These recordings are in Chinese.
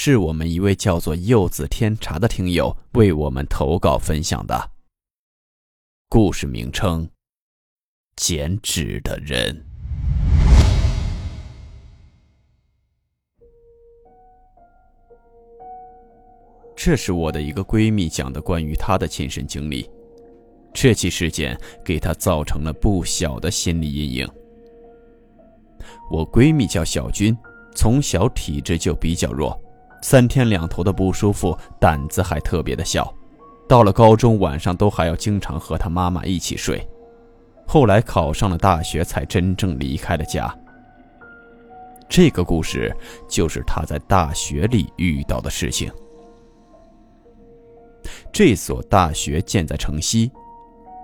是我们一位叫做柚子天茶的听友为我们投稿分享的故事名称：剪纸的人。这是我的一个闺蜜讲的关于她的亲身经历，这起事件给她造成了不小的心理阴影。我闺蜜叫小军，从小体质就比较弱。三天两头的不舒服，胆子还特别的小。到了高中，晚上都还要经常和他妈妈一起睡。后来考上了大学，才真正离开了家。这个故事就是他在大学里遇到的事情。这所大学建在城西，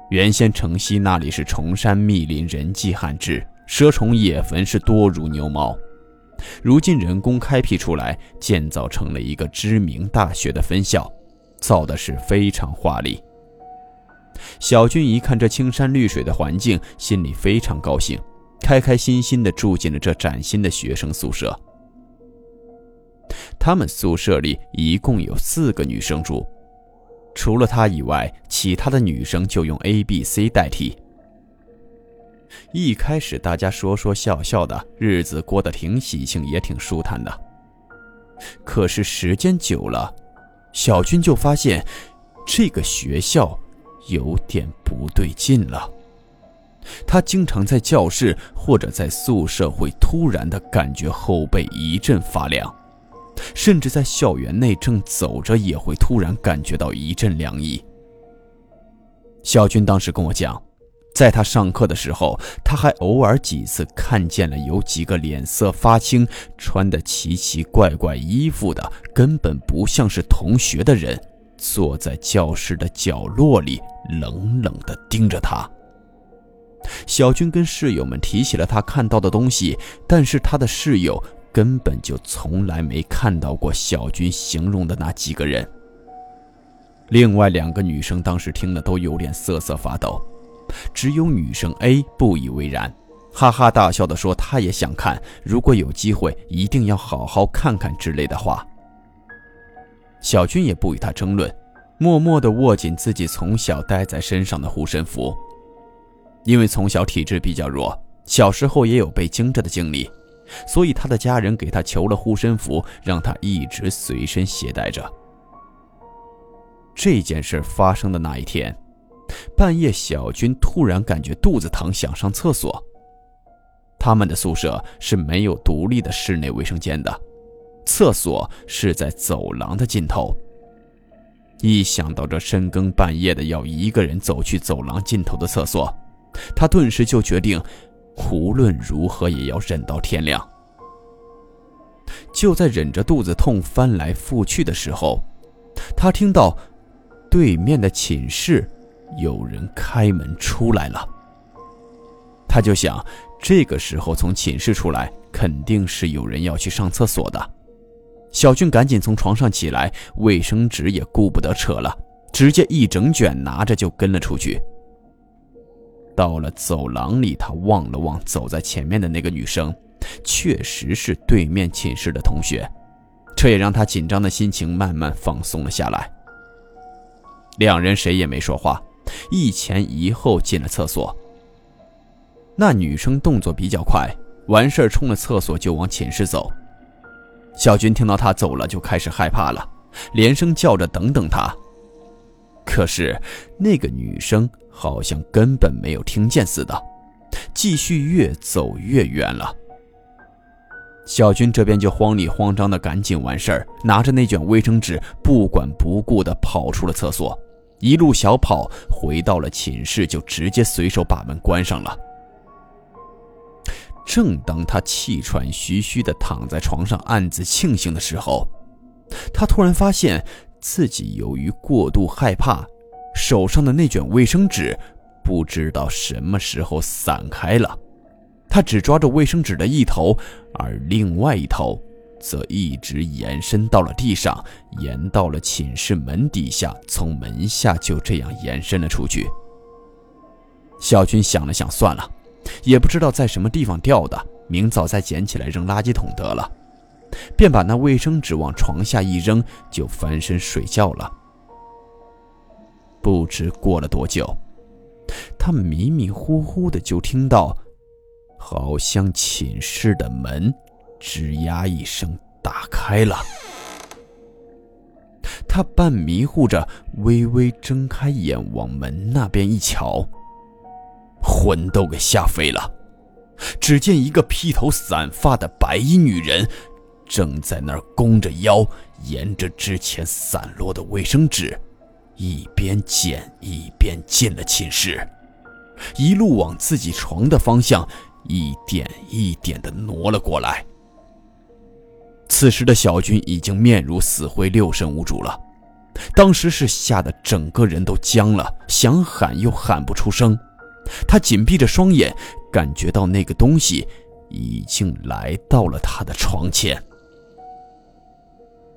原先城西那里是崇山密林，人迹罕至，蛇虫野坟是多如牛毛。如今人工开辟出来，建造成了一个知名大学的分校，造的是非常华丽。小军一看这青山绿水的环境，心里非常高兴，开开心心地住进了这崭新的学生宿舍。他们宿舍里一共有四个女生住，除了她以外，其他的女生就用 A、B、C 代替。一开始大家说说笑笑的，日子过得挺喜庆，也挺舒坦的。可是时间久了，小军就发现这个学校有点不对劲了。他经常在教室或者在宿舍会突然的感觉后背一阵发凉，甚至在校园内正走着也会突然感觉到一阵凉意。小军当时跟我讲。在他上课的时候，他还偶尔几次看见了有几个脸色发青、穿的奇奇怪怪衣服的，根本不像是同学的人，坐在教室的角落里，冷冷地盯着他。小军跟室友们提起了他看到的东西，但是他的室友根本就从来没看到过小军形容的那几个人。另外两个女生当时听了都有点瑟瑟发抖。只有女生 A 不以为然，哈哈大笑地说：“她也想看，如果有机会，一定要好好看看之类的话。”小军也不与他争论，默默地握紧自己从小带在身上的护身符。因为从小体质比较弱，小时候也有被惊着的经历，所以他的家人给他求了护身符，让他一直随身携带着。这件事发生的那一天。半夜，小军突然感觉肚子疼，想上厕所。他们的宿舍是没有独立的室内卫生间的，厕所是在走廊的尽头。一想到这深更半夜的要一个人走去走廊尽头的厕所，他顿时就决定，无论如何也要忍到天亮。就在忍着肚子痛翻来覆去的时候，他听到对面的寝室。有人开门出来了，他就想，这个时候从寝室出来，肯定是有人要去上厕所的。小俊赶紧从床上起来，卫生纸也顾不得扯了，直接一整卷拿着就跟了出去。到了走廊里，他望了望走在前面的那个女生，确实是对面寝室的同学，这也让他紧张的心情慢慢放松了下来。两人谁也没说话。一前一后进了厕所。那女生动作比较快，完事儿冲了厕所就往寝室走。小军听到她走了，就开始害怕了，连声叫着等等她。可是那个女生好像根本没有听见似的，继续越走越远了。小军这边就慌里慌张的赶紧完事儿，拿着那卷卫生纸，不管不顾的跑出了厕所。一路小跑回到了寝室，就直接随手把门关上了。正当他气喘吁吁地躺在床上暗自庆幸的时候，他突然发现自己由于过度害怕，手上的那卷卫生纸不知道什么时候散开了，他只抓着卫生纸的一头，而另外一头则一直延伸到了地上，延到了寝室门底下，从门下就这样延伸了出去。小军想了想，算了，也不知道在什么地方掉的，明早再捡起来扔垃圾桶得了，便把那卫生纸往床下一扔，就翻身睡觉了。不知过了多久，他迷迷糊糊的就听到，好像寝室的门吱呀一声打开了。他半迷糊着，微微睁开眼往门那边一瞧，魂都给吓飞了。只见一个披头散发的白衣女人，正在那儿弓着腰，沿着之前散落的卫生纸。一边捡一边进了寝室，一路往自己床的方向一点一点的挪了过来。此时的小军已经面如死灰，六神无主了。当时是吓得整个人都僵了，想喊又喊不出声。他紧闭着双眼，感觉到那个东西已经来到了他的床前，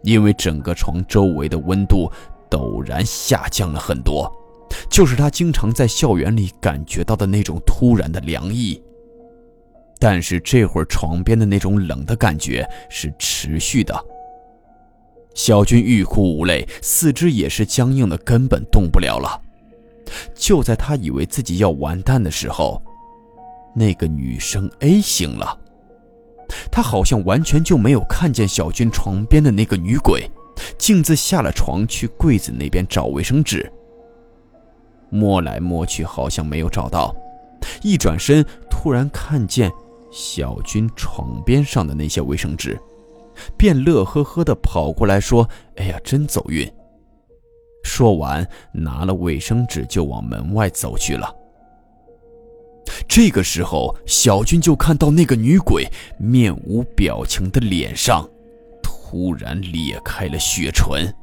因为整个床周围的温度。陡然下降了很多，就是他经常在校园里感觉到的那种突然的凉意。但是这会儿床边的那种冷的感觉是持续的。小军欲哭无泪，四肢也是僵硬的，根本动不了了。就在他以为自己要完蛋的时候，那个女生 A 醒了，她好像完全就没有看见小军床边的那个女鬼。径自下了床，去柜子那边找卫生纸。摸来摸去，好像没有找到。一转身，突然看见小军床边上的那些卫生纸，便乐呵呵地跑过来说：“哎呀，真走运！”说完，拿了卫生纸就往门外走去了。这个时候，小军就看到那个女鬼面无表情的脸上。突然裂开了血唇，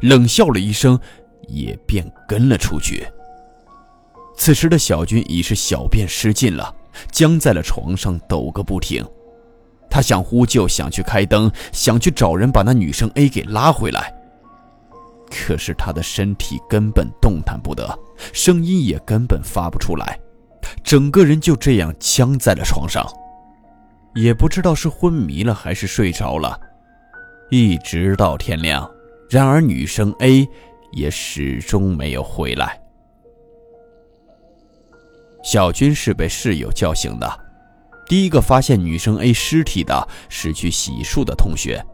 冷笑了一声，也便跟了出去。此时的小军已是小便失禁了，僵在了床上，抖个不停。他想呼救，想去开灯，想去找人把那女生 A 给拉回来。可是他的身体根本动弹不得，声音也根本发不出来，整个人就这样僵在了床上，也不知道是昏迷了还是睡着了。一直到天亮，然而女生 A 也始终没有回来。小军是被室友叫醒的，第一个发现女生 A 尸体的是去洗漱的同学，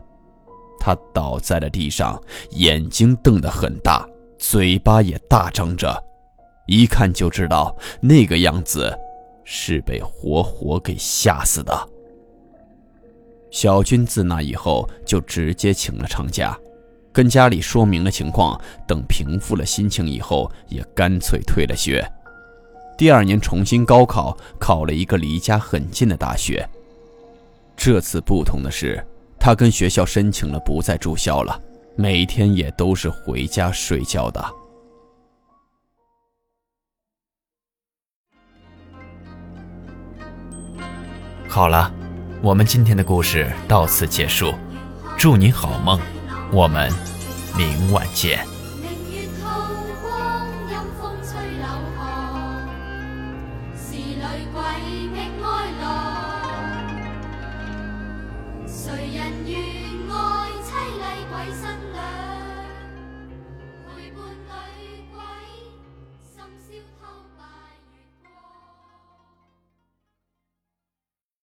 他倒在了地上，眼睛瞪得很大，嘴巴也大张着，一看就知道那个样子是被活活给吓死的。小军自那以后就直接请了长假，跟家里说明了情况，等平复了心情以后，也干脆退了学。第二年重新高考，考了一个离家很近的大学。这次不同的是，他跟学校申请了不再住校了，每天也都是回家睡觉的。好了。我们今天的故事到此结束，祝你好梦，我们明晚见。谁人愿爱妻礼鬼身？